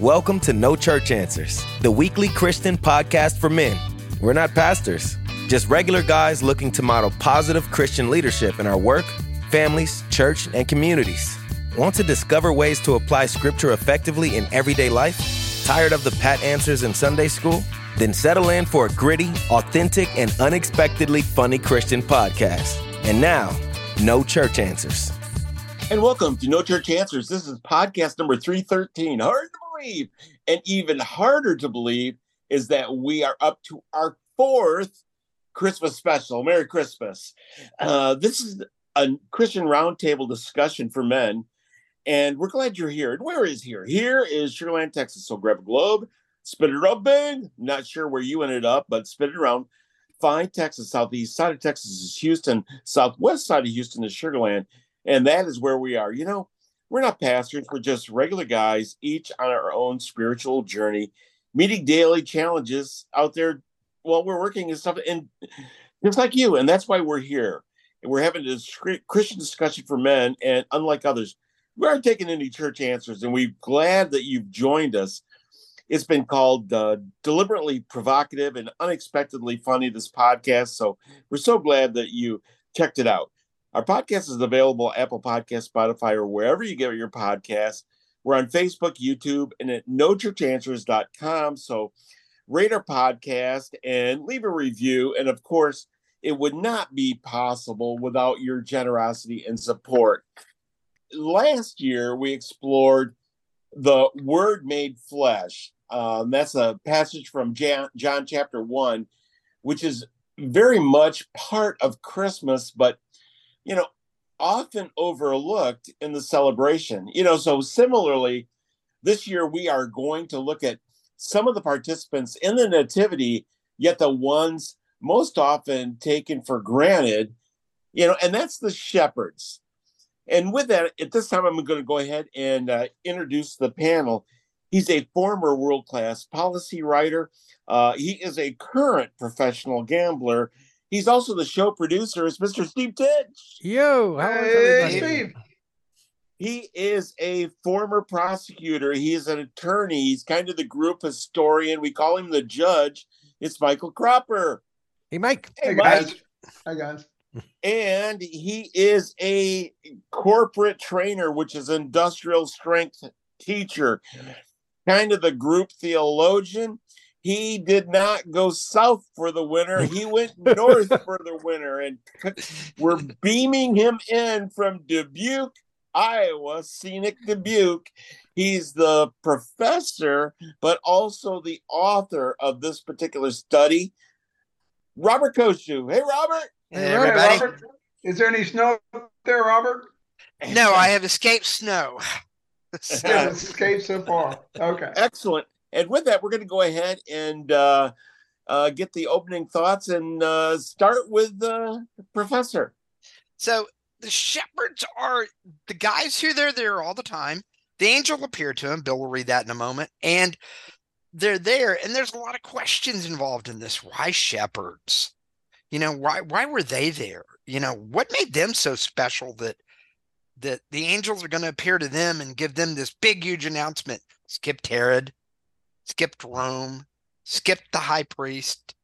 Welcome to No Church Answers, the weekly Christian podcast for men. We're not pastors, just regular guys looking to model positive Christian leadership in our work, families, church, and communities. Want to discover ways to apply scripture effectively in everyday life? Tired of the pat answers in Sunday school? Then settle in for a gritty, authentic, and unexpectedly funny Christian podcast. And now, No Church Answers. And welcome to No Church Answers. This is podcast number 313. Hard believe. And even harder to believe is that we are up to our fourth Christmas special. Merry Christmas. Uh, this is a Christian roundtable discussion for men. And we're glad you're here. And where is here? Here is Sugar Land, Texas. So grab a globe, spin it around big. Not sure where you ended up, but spin it around. Find Texas. Southeast side of Texas is Houston. Southwest side of Houston is Sugar Land. And that is where we are. You know, we're not pastors, we're just regular guys, each on our own spiritual journey, meeting daily challenges out there while we're working and stuff. And just like you. And that's why we're here. And we're having this Christian discussion for men. And unlike others, we aren't taking any church answers. And we're glad that you've joined us. It's been called uh, deliberately provocative and unexpectedly funny, this podcast. So we're so glad that you checked it out. Our podcast is available Apple Podcast, Spotify, or wherever you get your podcasts. We're on Facebook, YouTube, and at nochurchanswers.com. So rate our podcast and leave a review. And of course, it would not be possible without your generosity and support. Last year, we explored the Word made flesh. Um, that's a passage from John, John chapter 1, which is very much part of Christmas, but you know, often overlooked in the celebration. You know, so similarly, this year we are going to look at some of the participants in the nativity, yet the ones most often taken for granted, you know, and that's the shepherds. And with that, at this time, I'm going to go ahead and uh, introduce the panel. He's a former world class policy writer. Uh, he is a current professional gambler He's also the show producer. It's Mr. Steve Titch. Yo, how hey, Steve. He is a former prosecutor. He is an attorney. He's kind of the group historian. We call him the judge. It's Michael Cropper. Hey, Mike. Hey, hey guys. Hi, guys. And he is a corporate trainer, which is industrial strength teacher, kind of the group theologian he did not go south for the winter. He went north for the winter. And we're beaming him in from Dubuque, Iowa, scenic Dubuque. He's the professor, but also the author of this particular study. Robert Koshu. Hey, Robert. Hey, everybody. Hey, Robert. Is there any snow there, Robert? No, I have escaped snow. escaped so far. Okay. Excellent. And with that, we're going to go ahead and uh, uh, get the opening thoughts and uh, start with the professor. So the shepherds are the guys who they're there all the time. The angel appeared to him. Bill will read that in a moment. And they're there, and there's a lot of questions involved in this. Why shepherds? You know, why why were they there? You know, what made them so special that that the angels are going to appear to them and give them this big, huge announcement? Skip Herod, skipped Rome, skipped the high priest,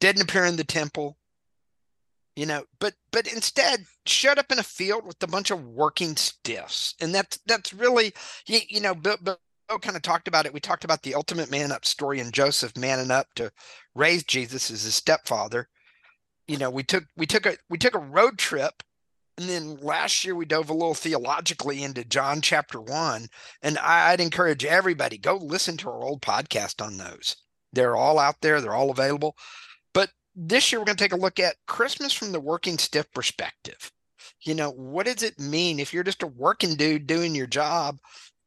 didn't appear in the temple, you know, but but instead showed up in a field with a bunch of working stiffs, and that's that's really you, you know, Bill, Bill kind of talked about it. We talked about the ultimate man up story and Joseph manning up to raise Jesus as his stepfather. You know, we took we took a we took a road trip and then last year we dove a little theologically into John chapter one. And I'd encourage everybody go listen to our old podcast on those. They're all out there, they're all available. But this year we're going to take a look at Christmas from the working stiff perspective. You know, what does it mean if you're just a working dude doing your job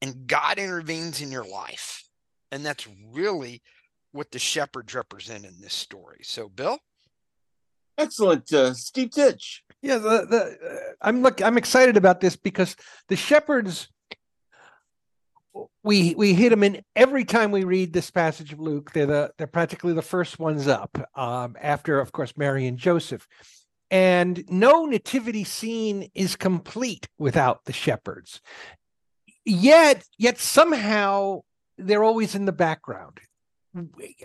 and God intervenes in your life? And that's really what the shepherds represent in this story. So, Bill? Excellent. Uh, Steve Titch. Yeah, the, the uh, I'm look I'm excited about this because the shepherds we we hit them in every time we read this passage of Luke. They're the they're practically the first ones up um, after, of course, Mary and Joseph. And no nativity scene is complete without the shepherds. Yet, yet somehow they're always in the background.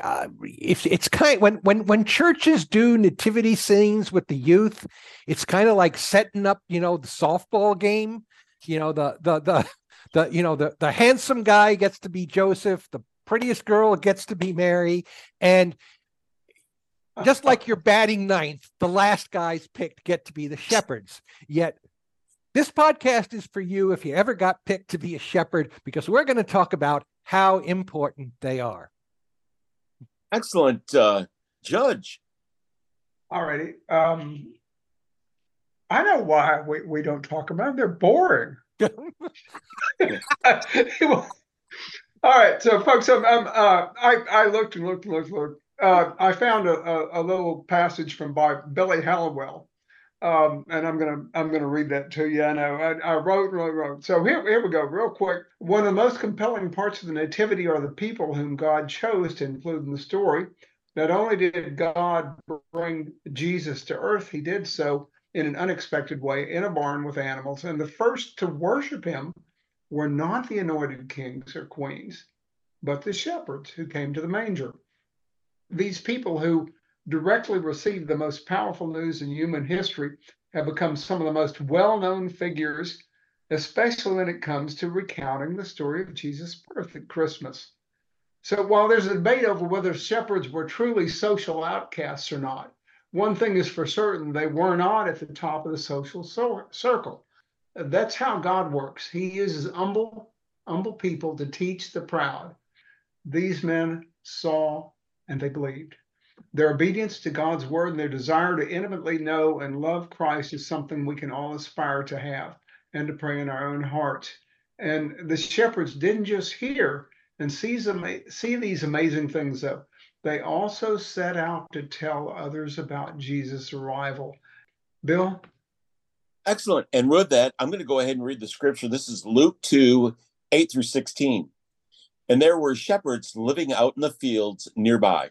Uh, if it's kind when when when churches do nativity scenes with the youth, it's kind of like setting up, you know, the softball game. You know, the the the the you know the the handsome guy gets to be Joseph, the prettiest girl gets to be Mary, and just like you're batting ninth, the last guys picked get to be the shepherds. Yet this podcast is for you if you ever got picked to be a shepherd, because we're going to talk about how important they are. Excellent, uh, Judge. All righty. Um, I know why we, we don't talk about them. They're boring. All right, so folks, um, um, uh, I I looked and looked and looked and looked. Uh, I found a, a, a, little passage from by Billy Hallowell, um, and I'm gonna I'm gonna read that to you. I know I, I wrote wrote wrote. So here here we go, real quick. One of the most compelling parts of the Nativity are the people whom God chose to include in the story. Not only did God bring Jesus to earth, He did so in an unexpected way in a barn with animals, and the first to worship Him were not the anointed kings or queens, but the shepherds who came to the manger. These people who directly received the most powerful news in human history have become some of the most well known figures, especially when it comes to recounting the story of Jesus' birth at Christmas. So while there's a debate over whether shepherds were truly social outcasts or not, one thing is for certain they were not at the top of the social circle. That's how God works. He uses humble, humble people to teach the proud. These men saw and they believed. Their obedience to God's word and their desire to intimately know and love Christ is something we can all aspire to have and to pray in our own hearts. And the shepherds didn't just hear and see, see these amazing things, though. They also set out to tell others about Jesus' arrival. Bill? Excellent. And with that, I'm going to go ahead and read the scripture. This is Luke 2 8 through 16. And there were shepherds living out in the fields nearby,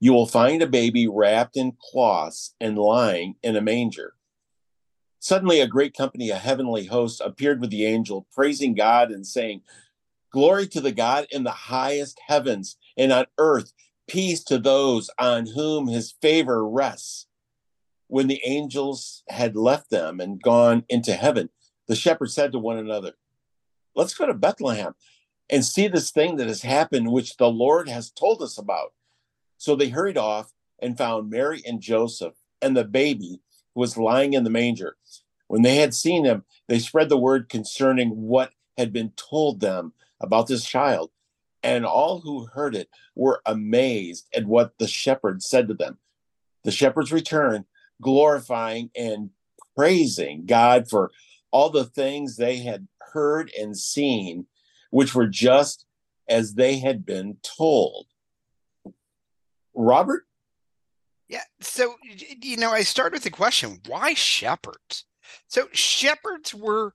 You will find a baby wrapped in cloths and lying in a manger. Suddenly, a great company, a heavenly host, appeared with the angel, praising God and saying, Glory to the God in the highest heavens, and on earth, peace to those on whom his favor rests. When the angels had left them and gone into heaven, the shepherds said to one another, Let's go to Bethlehem and see this thing that has happened, which the Lord has told us about. So they hurried off and found Mary and Joseph and the baby who was lying in the manger. When they had seen him, they spread the word concerning what had been told them about this child. And all who heard it were amazed at what the shepherds said to them. The shepherds returned, glorifying and praising God for all the things they had heard and seen which were just as they had been told. Robert? Yeah. So, you know, I start with the question why shepherds? So, shepherds were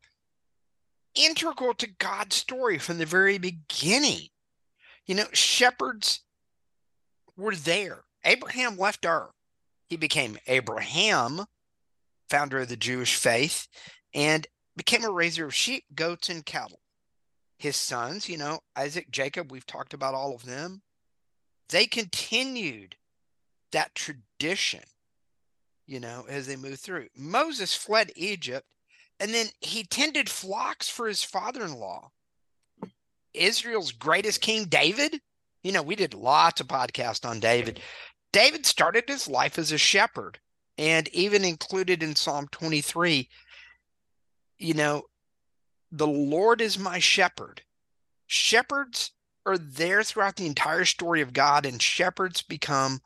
integral to God's story from the very beginning. You know, shepherds were there. Abraham left Ur. He became Abraham, founder of the Jewish faith, and became a raiser of sheep, goats, and cattle his sons, you know, Isaac, Jacob, we've talked about all of them. They continued that tradition, you know, as they moved through. Moses fled Egypt and then he tended flocks for his father in law. Israel's greatest king, David, you know, we did lots of podcasts on David. David started his life as a shepherd and even included in Psalm 23, you know, the Lord is my shepherd. Shepherds are there throughout the entire story of God, and shepherds become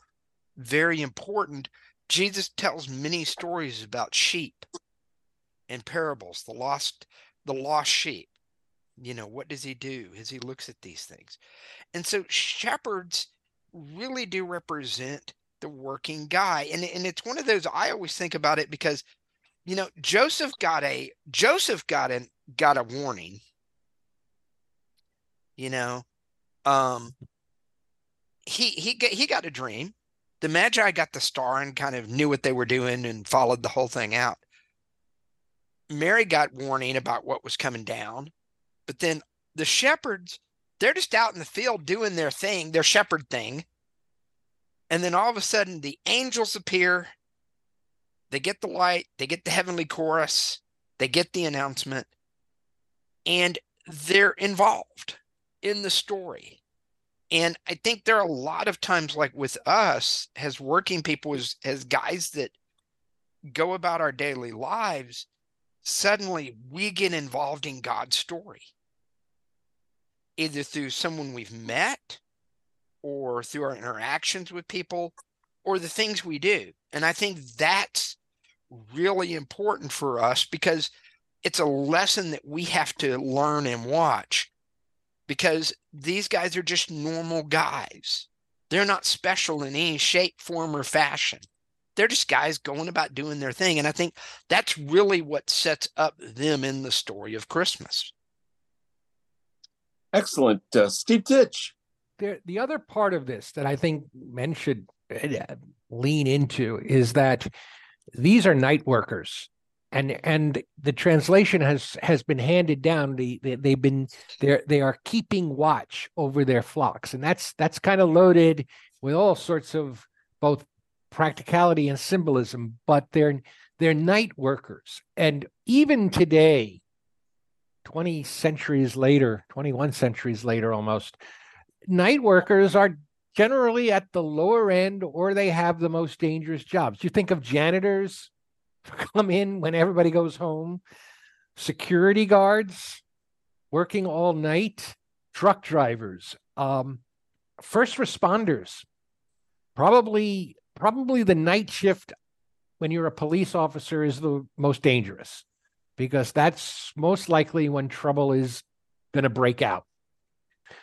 very important. Jesus tells many stories about sheep and parables, the lost, the lost sheep. You know, what does he do as he looks at these things? And so shepherds really do represent the working guy. And, and it's one of those I always think about it because you know Joseph got a Joseph got an got a warning. You know, um he he he got a dream. The Magi got the star and kind of knew what they were doing and followed the whole thing out. Mary got warning about what was coming down, but then the shepherds they're just out in the field doing their thing, their shepherd thing. And then all of a sudden, the angels appear. They get the light, they get the heavenly chorus, they get the announcement, and they're involved in the story. And I think there are a lot of times, like with us as working people, as, as guys that go about our daily lives, suddenly we get involved in God's story either through someone we've met or through our interactions with people or the things we do. And I think that's really important for us because it's a lesson that we have to learn and watch because these guys are just normal guys. They're not special in any shape, form, or fashion. They're just guys going about doing their thing. And I think that's really what sets up them in the story of Christmas. Excellent. Uh, Steve Titch. There, the other part of this that I think men should uh, lean into is that these are night workers and and the translation has has been handed down. The, they, they've been they they are keeping watch over their flocks. And that's that's kind of loaded with all sorts of both practicality and symbolism but they're they're night workers. And even today 20 centuries later, 21 centuries later almost, night workers are generally at the lower end or they have the most dangerous jobs. You think of janitors come in when everybody goes home, security guards working all night, truck drivers, um, first responders. Probably probably the night shift when you're a police officer is the most dangerous because that's most likely when trouble is going to break out.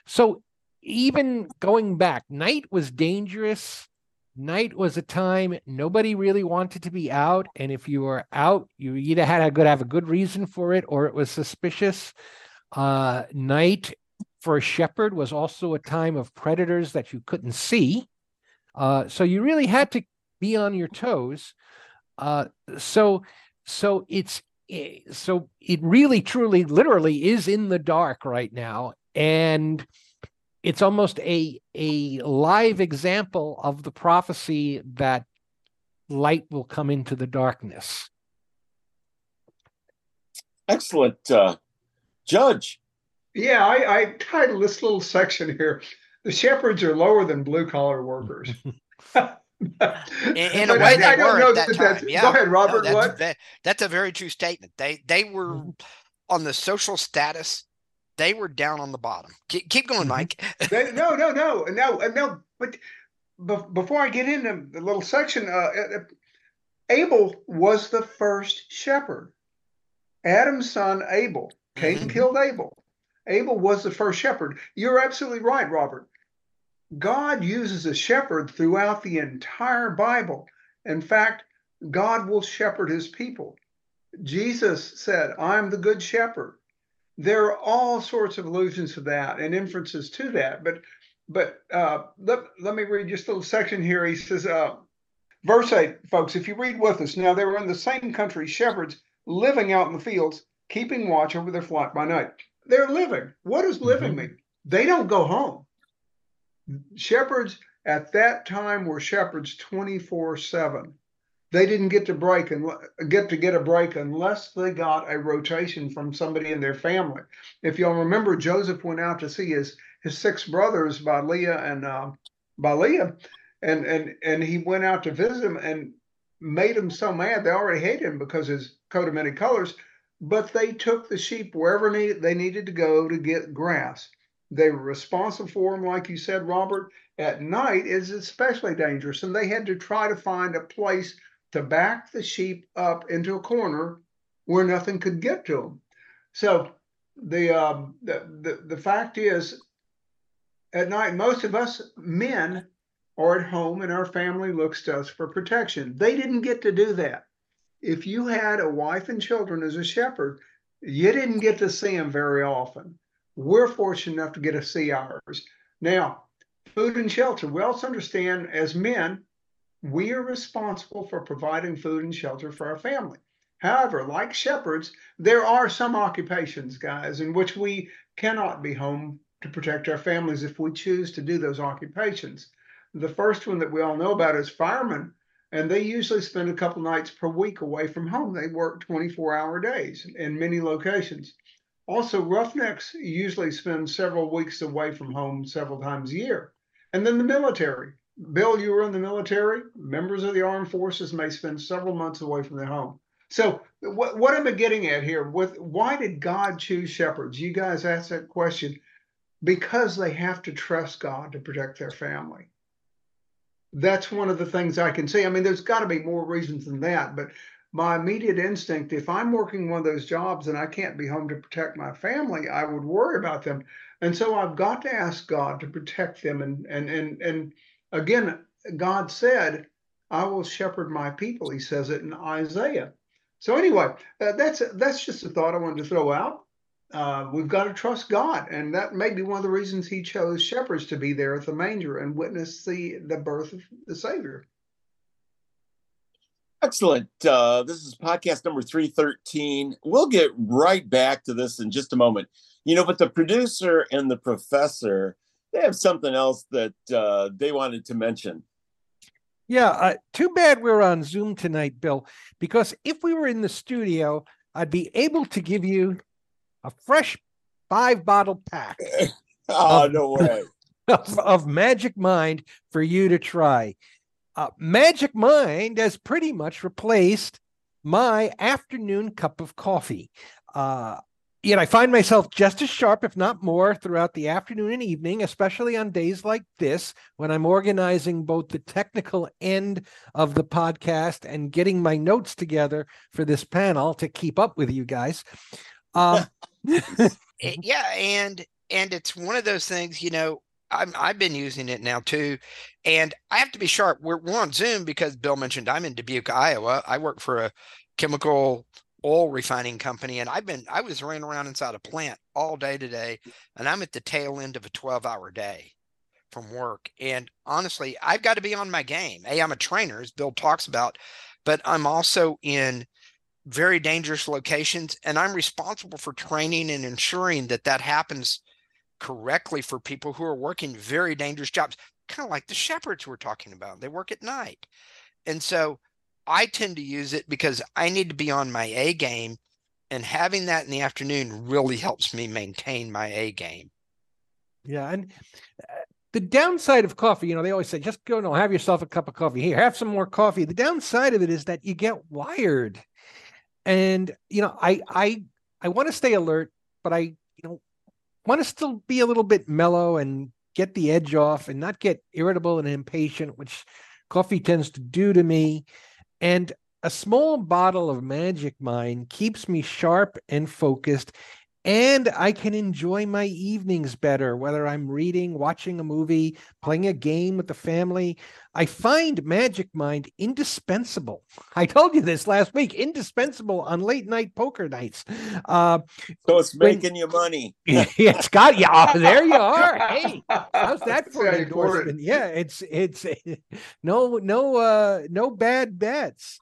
So, even going back, night was dangerous. Night was a time nobody really wanted to be out. And if you were out, you either had a good have a good reason for it or it was suspicious. Uh, night for a shepherd was also a time of predators that you couldn't see. Uh, so you really had to be on your toes. Uh, so so it's Eh, so it really truly literally is in the dark right now and it's almost a a live example of the prophecy that light will come into the darkness excellent uh, judge yeah I, I titled this little section here the shepherds are lower than blue collar workers in, in a way, they I were at that, that time. Yeah. Go ahead, Robert. No, what? Ve- that's a very true statement. They they were Mm-hmm. on the social status. They were down on the bottom. Keep, keep going, Mm-hmm. Mike. they, no, no, no, no, no. But be- before I get into the little section, uh, uh, Abel was the first shepherd. Adam's son Abel. Cain Mhm. killed Abel. Abel was the first shepherd. You're absolutely right, Robert. God uses a shepherd throughout the entire Bible. In fact, God will shepherd his people. Jesus said, I'm the good shepherd. There are all sorts of allusions to that and inferences to that. But but uh, let, let me read just a little section here. He says, uh, verse 8, folks, if you read with us, now they were in the same country, shepherds living out in the fields, keeping watch over their flock by night. They're living. What does living Mhm. mean? They don't go home shepherds at that time were shepherds 24 7 they didn't get to break and get to get a break unless they got a rotation from somebody in their family if y'all remember joseph went out to see his his six brothers by leah and uh, by leah and and and he went out to visit them and made them so mad they already hated him because his coat of many colors but they took the sheep wherever need, they needed to go to get grass they were responsible for them, like you said, Robert. At night is especially dangerous, and they had to try to find a place to back the sheep up into a corner where nothing could get to them. So the um, the, the the fact is, at night, most of us men are at home and our family looks to us for protection. They didn't get to do that. If you had a wife and children as a shepherd, you didn't get to see them very often. We're fortunate enough to get to see ours. Now, food and shelter. We also understand as men, we are responsible for providing food and shelter for our family. However, like shepherds, there are some occupations, guys, in which we cannot be home to protect our families if we choose to do those occupations. The first one that we all know about is firemen, and they usually spend a couple nights per week away from home. They work 24 hour days in many locations. Also, roughnecks usually spend several weeks away from home several times a year. And then the military. Bill, you were in the military. Members of the armed forces may spend several months away from their home. So, what, what am I getting at here? With why did God choose shepherds? You guys asked that question because they have to trust God to protect their family. That's one of the things I can see. I mean, there's got to be more reasons than that, but my immediate instinct, if I'm working one of those jobs and I can't be home to protect my family, I would worry about them. And so I've got to ask God to protect them. And and and and again, God said, "I will shepherd my people." He says it in Isaiah. So anyway, uh, that's that's just a thought I wanted to throw out uh, we've got to trust God, and that may be one of the reasons He chose shepherds to be there at the manger and witness the the birth of the Savior. Excellent. Uh, this is podcast number 313. We'll get right back to this in just a moment. You know, but the producer and the professor, they have something else that uh, they wanted to mention. Yeah, uh, too bad we're on Zoom tonight, Bill, because if we were in the studio, I'd be able to give you a fresh five bottle pack. oh, of, no way. Of, of, Magic Mind for you to try. Uh, Magic Mind has pretty much replaced my afternoon cup of coffee. Uh, yet I find myself just as sharp, if not more, throughout the afternoon and evening, especially on days like this when I'm organizing both the technical end of the podcast and getting my notes together for this panel to keep up with you guys. Um, Eh, yeah, and and it's one of those things, you know, I'm I've been using it now too. And I have to be sharp. We're, we're on Zoom because Bill mentioned I'm in Dubuque, Iowa. I work for a chemical oil refining company and I've been I was running around inside a plant all day today and I'm at the tail end of a 12 hour day from work. And honestly, I've got to be on my game. Hey, I'm a trainer, as Bill talks about, but I'm also in very dangerous locations and i'm responsible for training and ensuring that that happens correctly for people who are working very dangerous jobs kind of like the shepherds we're talking about they work at night and so i tend to use it because i need to be on my a game and having that in the afternoon really helps me maintain my a game yeah and uh, the downside of coffee, you know, they always say, just go and have yourself a cup of coffee. Here, have some more coffee. The downside of it is that you get wired and you know i i i want to stay alert but i you know want to still be a little bit mellow and get the edge off and not get irritable and impatient which coffee tends to do to me and a small bottle of magic mind keeps me sharp and focused and I can enjoy my evenings better, whether I'm reading, watching a movie, playing a game with the family. I find Magic Mind indispensable. I told you this last week, indispensable on late night poker nights. Uh, so it's making when, you money. it's got you. Oh, there you are. Hey, how's that for an endorsement? Yeah, it's it's no no uh no bad bets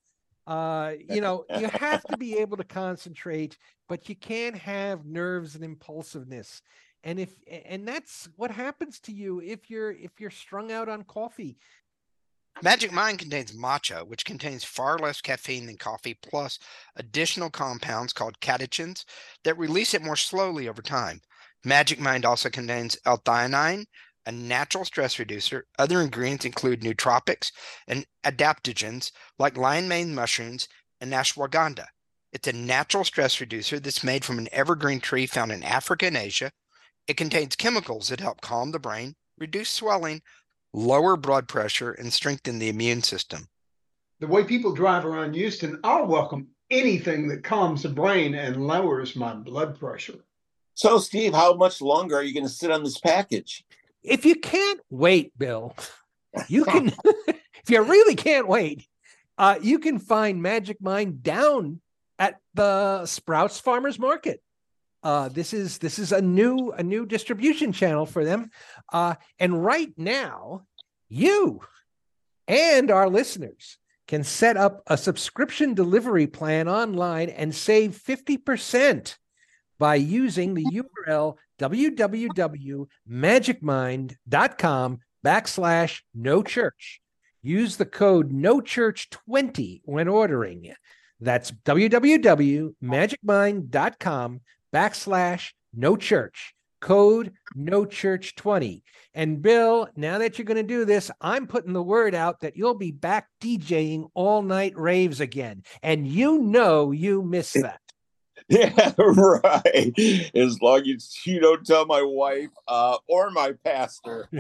uh you know you have to be able to concentrate but you can't have nerves and impulsiveness and if and that's what happens to you if you're if you're strung out on coffee magic mind contains matcha which contains far less caffeine than coffee plus additional compounds called catechins that release it more slowly over time magic mind also contains l-theanine a natural stress reducer. Other ingredients include nootropics and adaptogens like lion mane mushrooms and ashwagandha. It's a natural stress reducer that's made from an evergreen tree found in Africa and Asia. It contains chemicals that help calm the brain, reduce swelling, lower blood pressure, and strengthen the immune system. The way people drive around Houston, I'll welcome anything that calms the brain and lowers my blood pressure. So, Steve, how much longer are you going to sit on this package? if you can't wait, Bill, you can, if you really can't wait, uh, you can find Magic Mind down at the Sprouts Farmers Market. Uh, this is this is a new a new distribution channel for them, uh, and right now, you and our listeners can set up a subscription delivery plan online and save fifty percent by using the URL www.magicmind.com backslash no church. Use the code no church 20 when ordering. That's www.magicmind.com backslash no church. Code no church 20. And Bill, now that you're going to do this, I'm putting the word out that you'll be back DJing all night raves again. And you know you miss that. Yeah, right. As long as you don't tell my wife uh, or my pastor.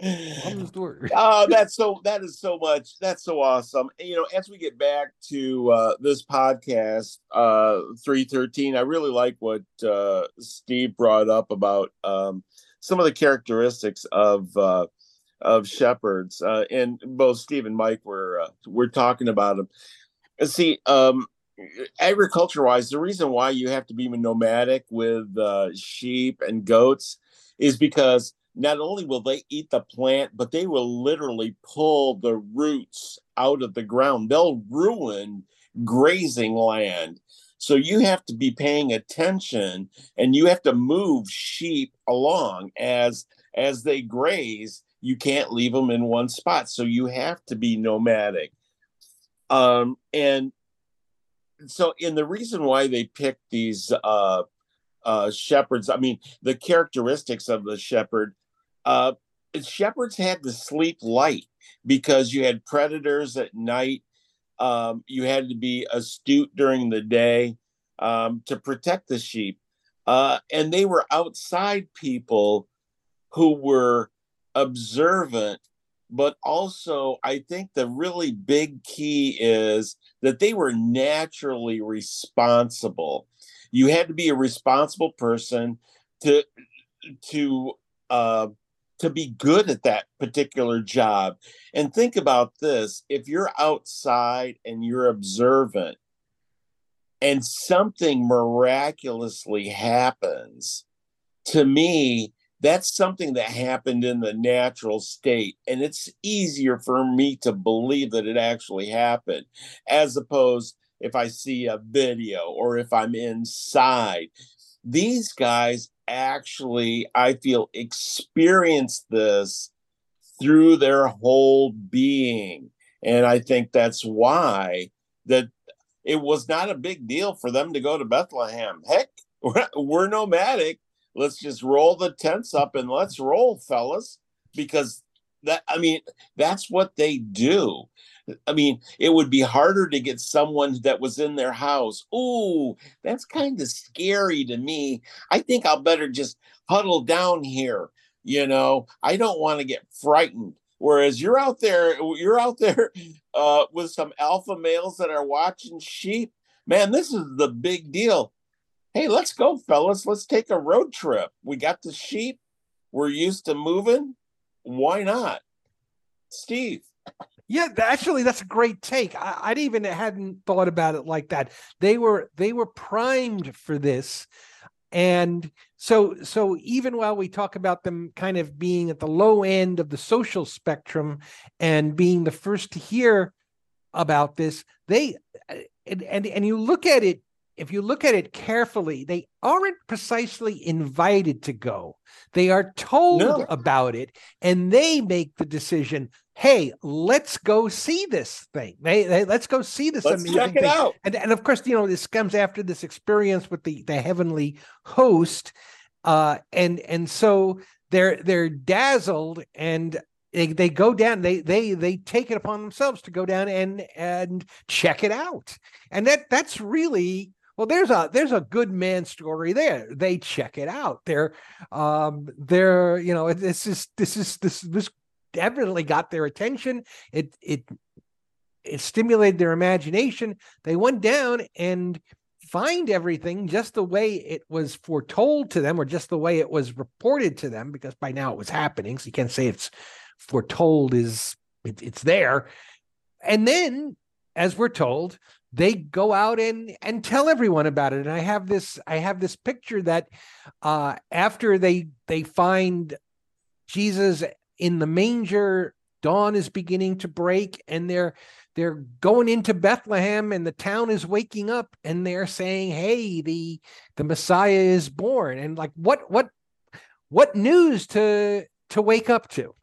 oh, that's so that is so much. That's so awesome. And, you know, as we get back to uh, this podcast, uh, 313, I really like what uh, Steve brought up about um, some of the characteristics of uh, of shepherds. Uh, and both Steve and Mike were uh, we're talking about them. See, um, agriculture wise, the reason why you have to be nomadic with uh, sheep and goats is because not only will they eat the plant, but they will literally pull the roots out of the ground. They'll ruin grazing land. So you have to be paying attention and you have to move sheep along as as they graze. You can't leave them in one spot. So you have to be nomadic. Um, and so and the reason why they picked these uh uh shepherds i mean the characteristics of the shepherd uh shepherds had to sleep light because you had predators at night. Um you had to be astute during the day um to protect the sheep. Uh and they were outside people who were observant but also i think the really big key is that they were naturally responsible. You had to be a responsible person to to uh to be good at that particular job. And think about this if you're outside and you're observant and something miraculously happens to me that's something that happened in the natural state and it's easier for me to believe that it actually happened as opposed if i see a video or if i'm inside. These guys actually i feel experience this through their whole being. And i think that's why that it was not a big deal for them to go to bethlehem. Heck we're, we're nomadic. Let's just roll the tents up and let's roll, fellas, because that I mean that's what they do. I mean, it would be harder to get someone that was in their house. Ooh, that's kind of scary to me. I think I'll better just huddle down here. You know, I don't want to get frightened. Whereas you're out there, you're out there uh, with some alpha males that are watching sheep. Man, this is the big deal hey, let's go, fellas. Let's take a road trip. We got the sheep. We're used to moving. Why not? Steve. Yeah, actually, that's a great take. I, I even hadn't thought about it like that. They were they were primed for this, and so so even while we talk about them kind of being at the low end of the social spectrum and being the first to hear about this, they and and, and you look at it if you look at it carefully, they aren't precisely invited to go. They are told no. about it and they make the decision. Hey, let's go see this thing. They, they let's go see this let's amazing check it thing. out. And, and of course, you know, this comes after this experience with the, the heavenly host. Uh, and and so they're they're dazzled and they, they go down they they they take it upon themselves to go down and and check it out and that that's really well, there's a there's a good man story there. They check it out. They're um they're you know this is this is this this definitely got their attention. It it it stimulated their imagination. They went down and find everything just the way it was foretold to them or just the way it was reported to them because by now it was happening so you can't say it's foretold is it, it's there and then as we're told they go out and and tell everyone about it. And i have this i have this picture that uh after they they find jesus in the manger dawn is beginning to break and they're they're going into bethlehem and the town is waking up and they're saying hey the the messiah is born. And like what what what news to to wake up to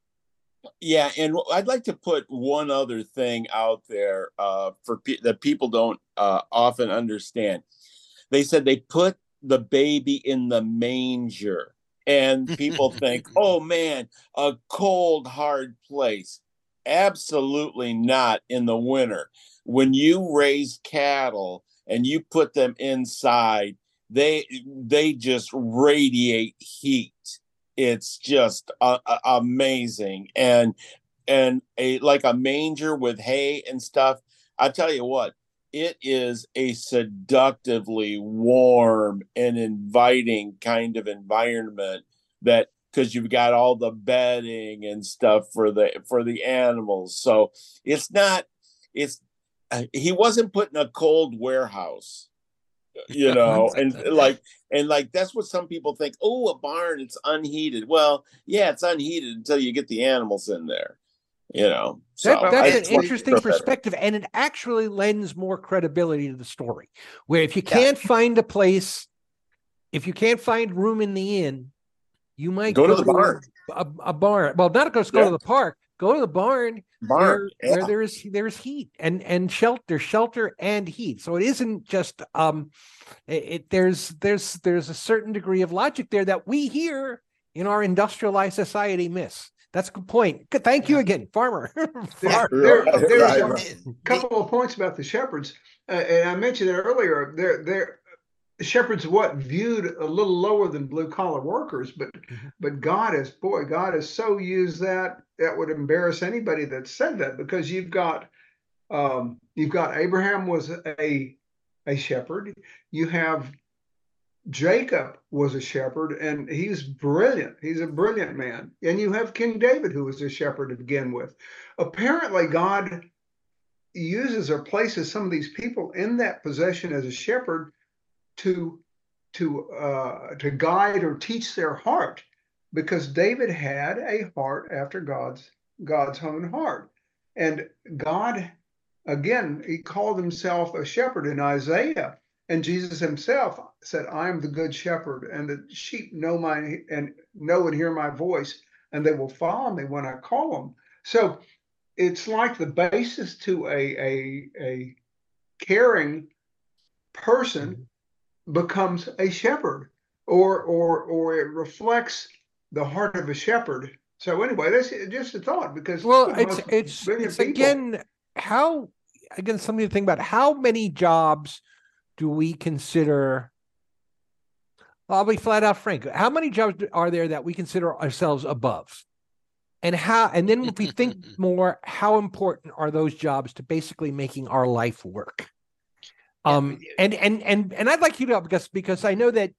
yeah, and I'd like to put one other thing out there uh, for pe- that people don't uh, often understand. They said they put the baby in the manger, and people think, "Oh man, a cold, hard place." Absolutely not in the winter. When you raise cattle and you put them inside, they they just radiate heat it's just uh, amazing. And and a like a manger with hay and stuff i tell you what it is a seductively warm and inviting kind of environment that because you've got all the bedding and stuff for the for the animals. So it's not it's uh, he wasn't put in a cold warehouse you know and like and like that's what some people think oh a barn it's unheated well yeah it's unheated until you get the animals in there you know so that, that's an interesting perspective and it actually lends more credibility to the story where if you can't yeah. find a place if you can't find room in the inn you might go, go to the barn a, a, barn well not just go yeah. to the park go to the barn, barn where, yeah. where there's there's heat and and shelter shelter and heat. So it isn't just um it, it, there's there's there's a certain degree of logic there that we here in our industrialized society miss. That's a good point. Good thank you again farmer. There, there, there's a couple of points about the shepherds. Uh, and i mentioned it earlier they're they're shepherds what? Viewed a little lower than blue collar workers but mm-hmm. but god is boy god has so used that that would embarrass anybody that said that because you've got um, you've got abraham was a a shepherd. You have jacob was a shepherd and he's brilliant. He's a brilliant man. And you have king david who was a shepherd to begin with. Apparently god uses or places some of these people in that position as a shepherd to to uh, to guide or teach their heart, because David had a heart after God's God's own heart, and God again he called himself a shepherd in Isaiah, and Jesus himself said, "I am the good shepherd, and the sheep know my and know and hear my voice, and they will follow me when I call them." So it's like the basis to a a a caring person mm-hmm becomes a shepherd or or or it reflects the heart of a shepherd so anyway that's just a thought because well it's it's, it's again how again something to think about how many jobs do we consider I'll be flat out frank. How many jobs are there that we consider ourselves above? And how and then if we think more, how important are those jobs to basically making our life work? Um, and and and and I'd like you to because because I know that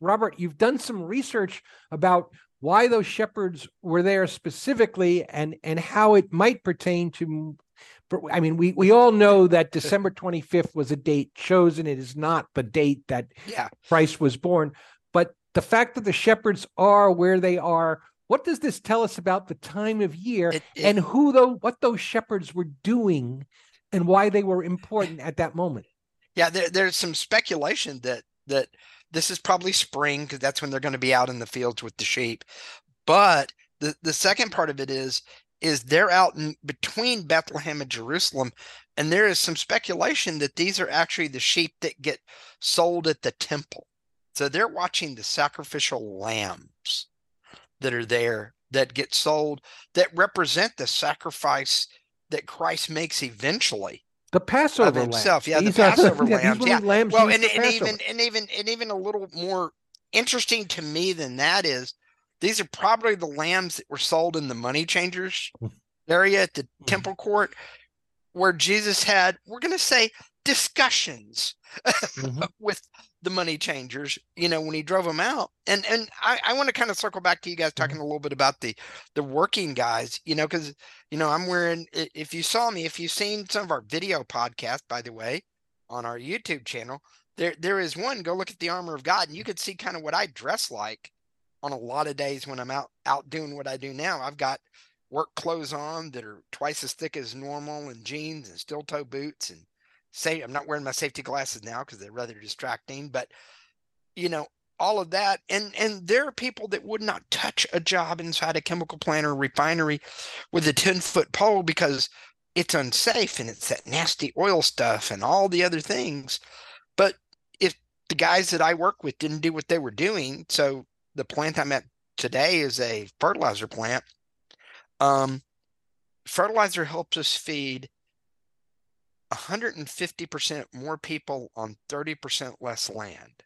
Robert, you've done some research about why those shepherds were there specifically and and how it might pertain to I mean, we we all know that December 25th was a date chosen. It is not the date that yeah. Christ was born. But the fact that the shepherds are where they are, what does this tell us about the time of year it, it, and who though what those shepherds were doing and why they were important at that moment? Yeah, there, there's some speculation that that this is probably spring because that's when they're going to be out in the fields with the sheep. But the the second part of it is is they're out in between Bethlehem and Jerusalem, and there is some speculation that these are actually the sheep that get sold at the temple. So they're watching the sacrificial lambs that are there that get sold that represent the sacrifice that Christ makes eventually the Passover himself, yeah, the Passover lambs, yeah. Lambs well, and, and even and even and even a little more interesting to me than that is these are probably the lambs that were sold in the money changers area at the mm-hmm. temple court, where Jesus had, we're going to say, discussions Mhm. with the money changers, you know, when he drove them out. And and I, I want to kind of circle back to you guys mm-hmm. talking a little bit about the the working guys, you know, because you know, I'm wearing if you saw me, if you've seen some of our video podcast, by the way, on our YouTube channel, there there is one, go look at the armor of God, and you could see kind of what I dress like on a lot of days when I'm out out doing what I do now. I've got work clothes on that are twice as thick as normal and jeans and steel toe boots and say I'm not wearing my safety glasses now because they're rather distracting, but you know, all of that. And and there are people that would not touch a job inside a chemical plant or refinery with a 10 foot pole because it's unsafe and it's that nasty oil stuff and all the other things. But if the guys that I work with didn't do what they were doing, so the plant I'm at today is a fertilizer plant. Um, fertilizer helps us feed 150% more people on 30% less land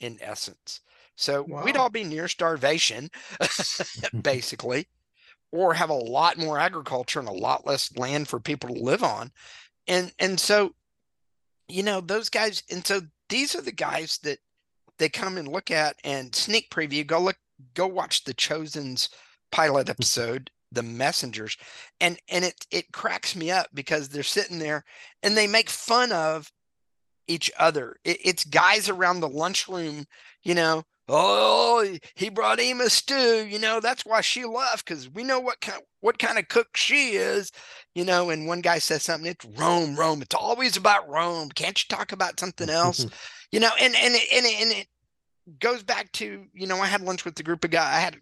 in essence. So we'd all be near starvation, basically, or have a lot more agriculture and a lot less land for people to live on. And and so, you know, those guys, and so these are the guys that they come and look at and sneak preview. Go look, go watch the Chosen's pilot episode, The Messengers, and and it it cracks me up because they're sitting there and they make fun of each other. It, it's guys around the lunchroom, you know. Oh, he brought Ema stew. You know that's why she left because we know what kind what kind of cook she is, you know. And one guy says something. It's Rome, Rome. It's always about Rome. Can't you talk about something else? you know. And and it- and it- and it goes back to you know I had lunch with the group of guys. I had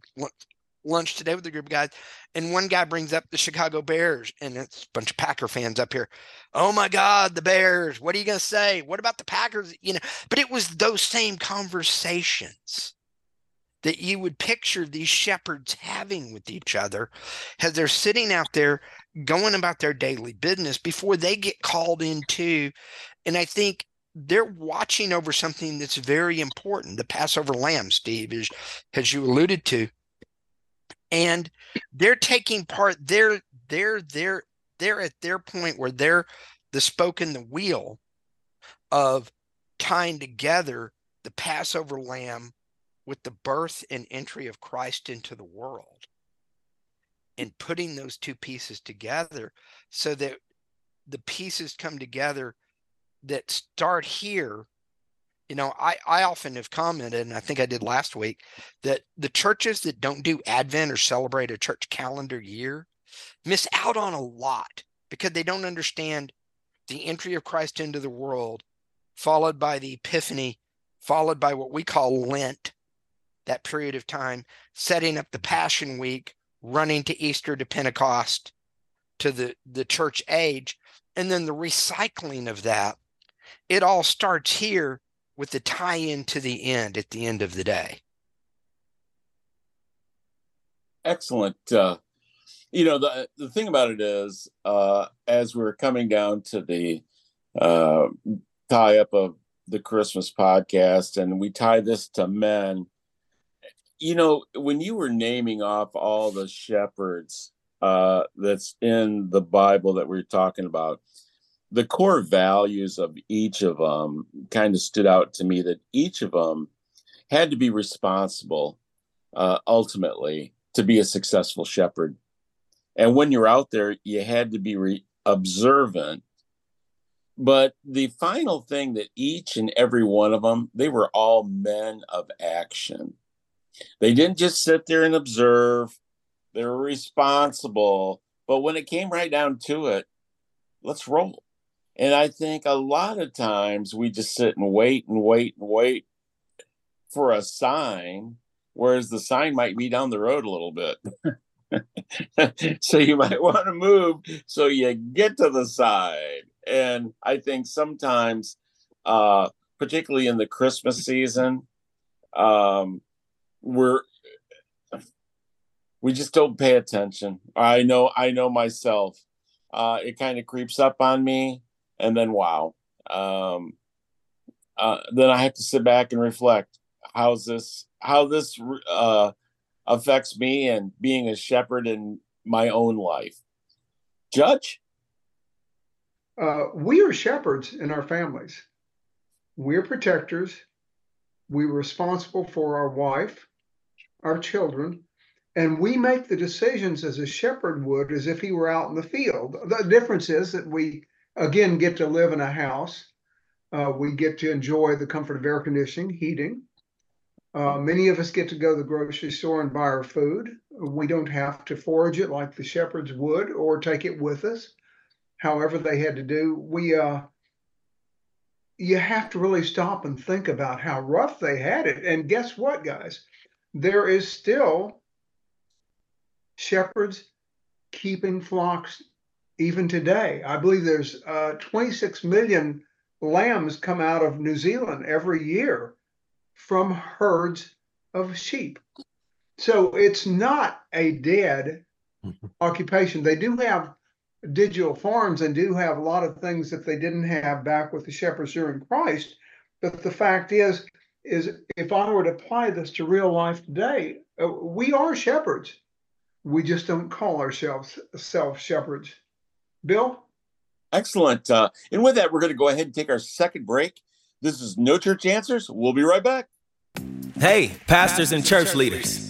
lunch today with a group of guys, and one guy brings up the Chicago Bears, and it's a bunch of Packer fans up here. Oh my God, the Bears! What are you gonna say? What about the Packers? You know, but it was those same conversations that you would picture these shepherds having with each other as they're sitting out there going about their daily business before they get called into. And I think they're watching over something that's very important the Passover lamb, Steve, as, as you alluded to. And they're taking part, they're they're they're they're at their point where they're the spoke in the wheel of tying together the Passover lamb with the birth and entry of Christ into the world and putting those two pieces together so that the pieces come together that start here. You know, I, I often have commented, and I think I did last week, that the churches that don't do Advent or celebrate a church calendar year miss out on a lot because they don't understand the entry of Christ into the world, followed by the Epiphany, followed by what we call Lent, that period of time, setting up the Passion Week, running to Easter to Pentecost to the, the church age, and then the recycling of that. It all starts here with the tie in to the end at the end of the day. excellent uh you know the the thing about it is uh as we're coming down to the uh tie up of the christmas podcast and we tie this to men you know when you were naming off all the shepherds uh that's in the bible that we're talking about the core values of each of them kind of stood out to me that each of them had to be responsible uh, ultimately to be a successful shepherd. And when you're out there, you had to be re- observant. But the final thing that each and every one of them, they were all men of action. They didn't just sit there and observe, they were responsible. But when it came right down to it, let's roll. And I think a lot of times we just sit and wait and wait and wait for a sign, whereas the sign might be down the road a little bit. so you might want to move so you get to the side. And I think sometimes, uh, particularly in the Christmas season, um, we're we just don't pay attention. I know, I know myself. Uh, it kind of creeps up on me, and then wow, um, uh, then I have to sit back and reflect. How's this? How this uh, affects me and being a shepherd in my own life. Judge, uh, we are shepherds in our families. We're protectors. We're responsible for our wife, our children, and we make the decisions as a shepherd would as if he were out in the field. The difference is that we, again, get to live in a house. Uh, we get to enjoy the comfort of air conditioning, heating. Uh, many of us get to go to the grocery store and buy our food. We don't have to forage it like the shepherds would or take it with us. However, they had to do. We, uh, you have to really stop and think about how rough they had it. And guess what, guys? There is still shepherds keeping flocks even today. I believe there's uh, 26 million lambs come out of New Zealand every year from herds of sheep. So it's not a dead occupation. They do have digital farms and do have a lot of things that they didn't have back with the shepherds during Christ. But the fact is, is if I were to apply this to real life today, uh, we are shepherds. We just don't call ourselves self shepherds. Bill? Excellent. Uh, and with that, we're going to go ahead and take our second break. This is No Church Answers. We'll be right back. Hey, pastors and church leaders.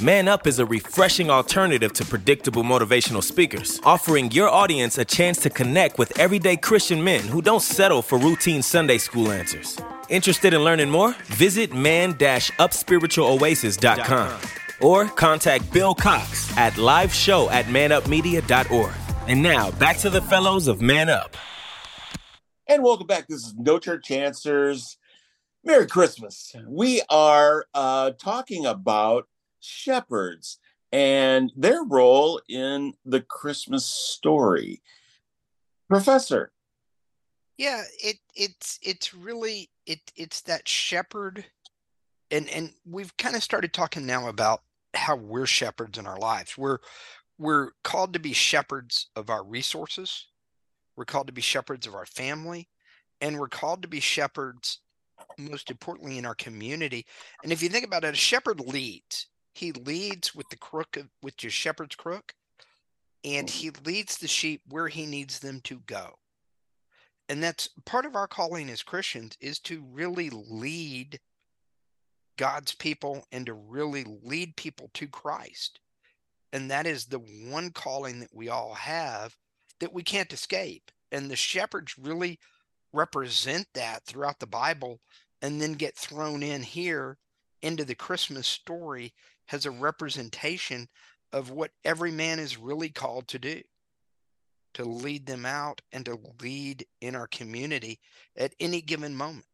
Man Up is a refreshing alternative to predictable motivational speakers, offering your audience a chance to connect with everyday Christian men who don't settle for routine Sunday school answers. Interested in learning more? Visit man-upspiritualoasis.com or contact Bill Cox at liveshow at manupmedia.org. And now, back to the fellows of Man Up. And welcome back. This is No Church Answers. Merry Christmas. We are uh, talking about shepherds and their role in the Christmas story. Professor. Yeah, it it's it's really it it's that shepherd and and we've kind of started talking now about how we're shepherds in our lives. We're we're called to be shepherds of our resources. We're called to be shepherds of our family and we're called to be shepherds most importantly in our community. And if you think about it, a shepherd leads he leads with the crook of, with your shepherd's crook and hmm. he leads the sheep where he needs them to go. And that's part of our calling as christians is to really lead god's people and to really lead people to christ. And that is the one calling that we all have that we can't escape. And the shepherds really represent that throughout the bible and then get thrown in here into the christmas story has a representation of what every man is really called to do to lead them out and to lead in our community at any given moment.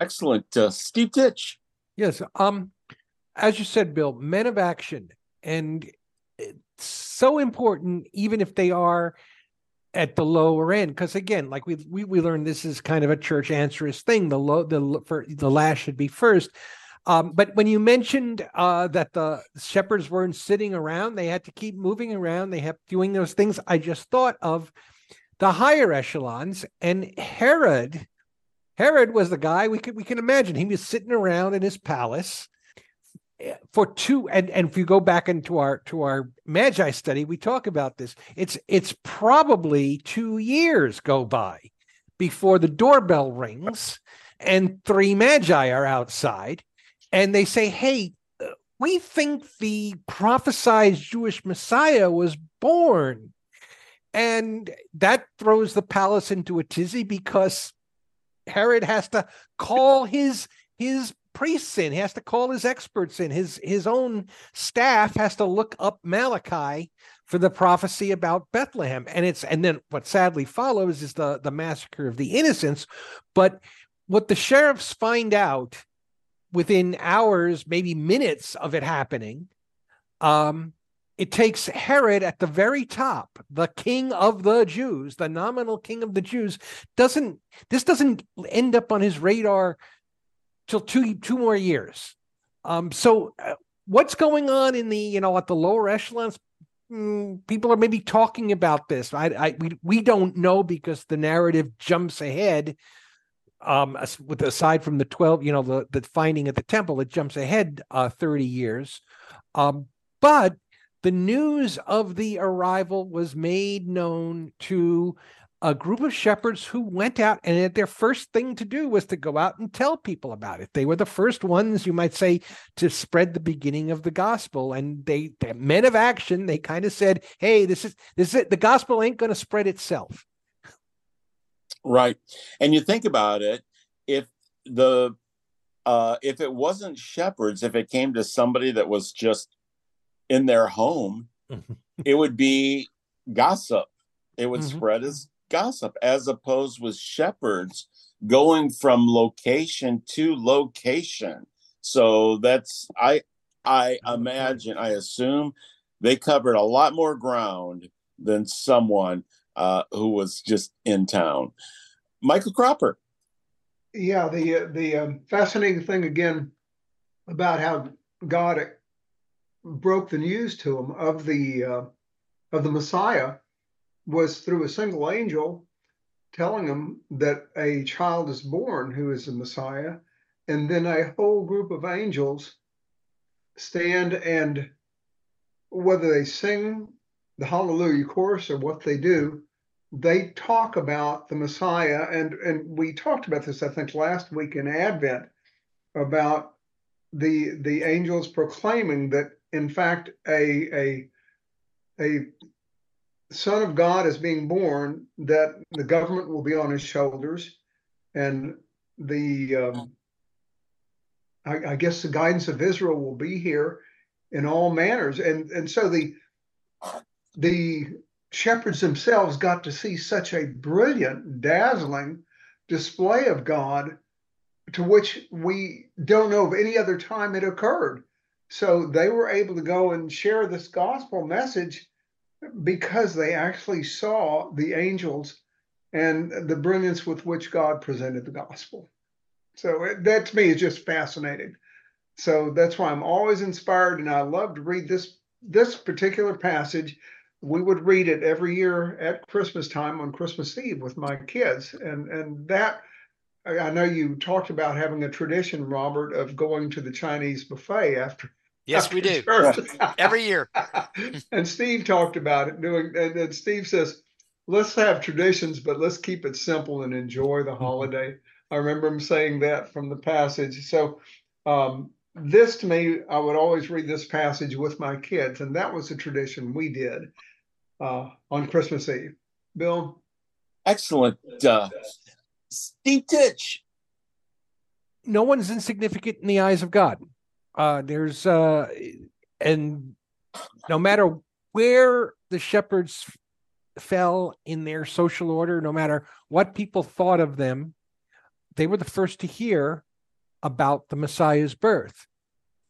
Excellent. Uh, Steve Titch. Yes. Um, as you said, Bill, men of action. And it's so important, even if they are at the lower end because again like we, we we learned this is kind of a church answerous thing the low the for the last should be first um, but when you mentioned uh, that the shepherds weren't sitting around, they had to keep moving around, they kept doing those things. I just thought of the higher echelons and Herod. Herod was the guy we could we can imagine. He was sitting around in his palace eh, for two and and if you go back into our to our magi study we talk about this it's it's probably two years go by before the doorbell rings and three magi are outside and they say, hey, we think the prophesied Jewish Messiah was born. And that throws the palace into a tizzy because Herod has to call his his priests in. He has to call his experts in. His his own staff has to look up Malachi for the prophecy about Bethlehem. And it's and then what sadly follows is the the massacre of the innocents. But what the sheriffs find out within hours, maybe minutes of it happening, um, it takes Herod at the very top, the king of the Jews, the nominal king of the Jews, doesn't this doesn't end up on his radar till two two more years. Um, so uh, what's going on in the you know at the lower echelons? Mm, people are maybe talking about this. I, I we we don't know because the narrative jumps ahead. Um, with aside from the twelve, you know, the the finding at the temple, it jumps ahead uh, thirty years. Um, but the news of the arrival was made known to a group of shepherds who went out and their first thing to do was to go out and tell people about it. They were the first ones, you might say, to spread the beginning of the gospel. And they, they men of action, they kind of said, Hey, this is this is it. The gospel ain't going to spread itself. Right. And you think about it, if the uh if it wasn't shepherds, if it came to somebody that was just in their home, it would be gossip. It would mm-hmm. spread as gossip as opposed with shepherds going from location to location so that's i i imagine i assume they covered a lot more ground than someone uh, who was just in town. Michael cropper. Yeah the uh, the um, fascinating thing again about how god broke the news to him of the uh, of the messiah was through a single angel telling him that a child is born who is the Messiah, and then a whole group of angels stand and whether they sing the Hallelujah chorus or what they do, they talk about the Messiah, and and we talked about this I think last week in Advent about the the angels proclaiming that in fact a a a Son of God is being born, that the government will be on his shoulders, and the um, I, I, guess the guidance of Israel will be here in all manners, and and so the the shepherds themselves got to see such a brilliant, dazzling display of God, to which we don't know of any other time it occurred. So they were able to go and share this gospel message because they actually saw the angels and the brilliance with which God presented the gospel. So it, that to me is just fascinating. So that's why I'm always inspired, and I love to read this this particular passage. We would read it every year at Christmas time on Christmas Eve with my kids, and and that I know you talked about having a tradition, Robert, of going to the Chinese buffet after Yes, we do. Every year. and Steve talked about it doing and, and Steve says, let's have traditions, but let's keep it simple and enjoy the mm-hmm. holiday. I remember him saying that from the passage. So um, this to me, I would always read this passage with my kids, and that was a tradition we did uh, on Christmas Eve. Bill? Excellent. Uh, Steve Titch. No one's insignificant in the eyes of God. Uh, there's uh, and no matter where the shepherds fell in their social order, no matter what people thought of them, they were the first to hear about the Messiah's birth.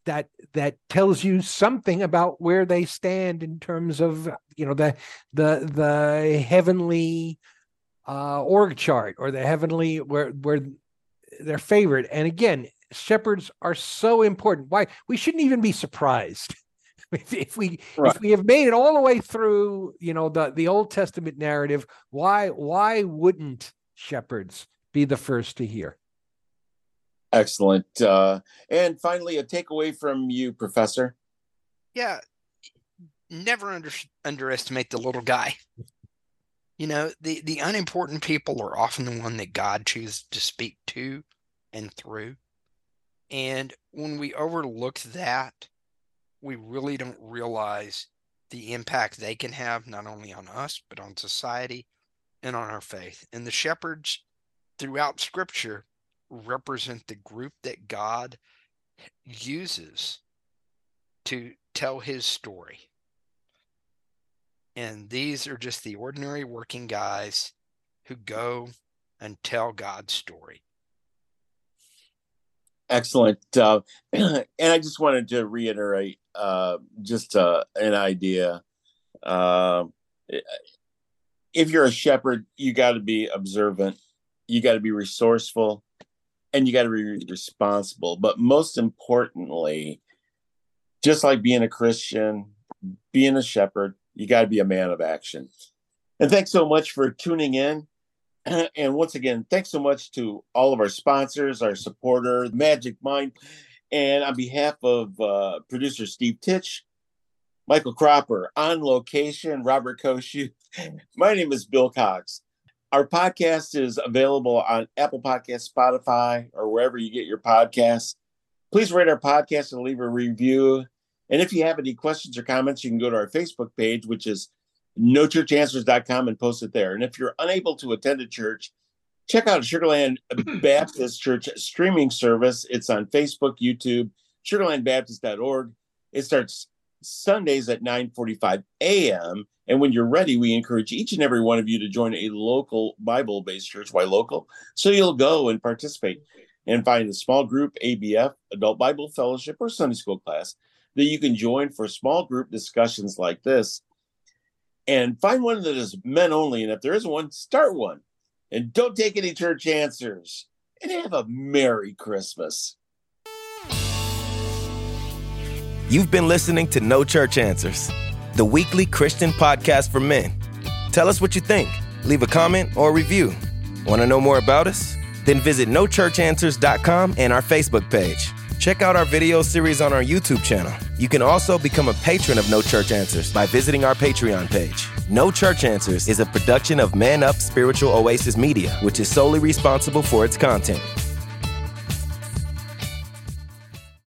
That that tells you something about where they stand in terms of you know the the the heavenly uh, org chart or the heavenly where where their favorite. And again, shepherds are so important. Why we shouldn't even be surprised if, if we right. if we have made it all the way through, you know, the the Old Testament narrative. Why why wouldn't shepherds be the first to hear? Excellent. Uh, and finally, a takeaway from you, Professor. Yeah, never under, underestimate the little guy. You know, the the unimportant people are often the one that God chooses to speak to and through. And when we overlook that, we really don't realize the impact they can have not only on us, but on society and on our faith. And the shepherds throughout scripture represent the group that God uses to tell his story. And these are just the ordinary working guys who go and tell God's story. Excellent. Uh, and I just wanted to reiterate uh, just uh, an idea. Um, if you're a shepherd, you got to be observant, you got to be resourceful, and you got to be responsible. But most importantly, just like being a Christian, being a shepherd, you got to be a man of action. And thanks so much for tuning in. And once again, thanks so much to all of our sponsors, our supporter, Magic Mind. And on behalf of uh, producer Steve Titch, Michael Cropper, on location, Robert Koshu, my name is Bill Cox. Our podcast is available on Apple Podcasts, Spotify, or wherever you get your podcasts. Please rate our podcast and leave a review. And if you have any questions or comments, you can go to our Facebook page, which is nochurchanswers.com and post it there. And if you're unable to attend a church, check out Sugar Land Baptist Church streaming service. It's on Facebook, YouTube, sugarlandbaptist.org. It starts Sundays at 9:45 a.m. And when you're ready, we encourage each and every one of you to join a local Bible-based church. Why local? So you'll go and participate and find a small group ABF, Adult Bible Fellowship, or Sunday school class that you can join for small group discussions like this and find one that is men only. And if there isn't one, start one. And don't take any church answers. And have a Merry Christmas. You've been listening to No Church Answers, the weekly Christian podcast for men. Tell us what you think. Leave a comment or a review. Want to know more about us? Then visit nochurchanswers.com and our Facebook page. Check out our video series on our YouTube channel. You can also become a patron of No Church Answers by visiting our Patreon page. No Church Answers is a production of Man Up Spiritual Oasis Media, which is solely responsible for its content.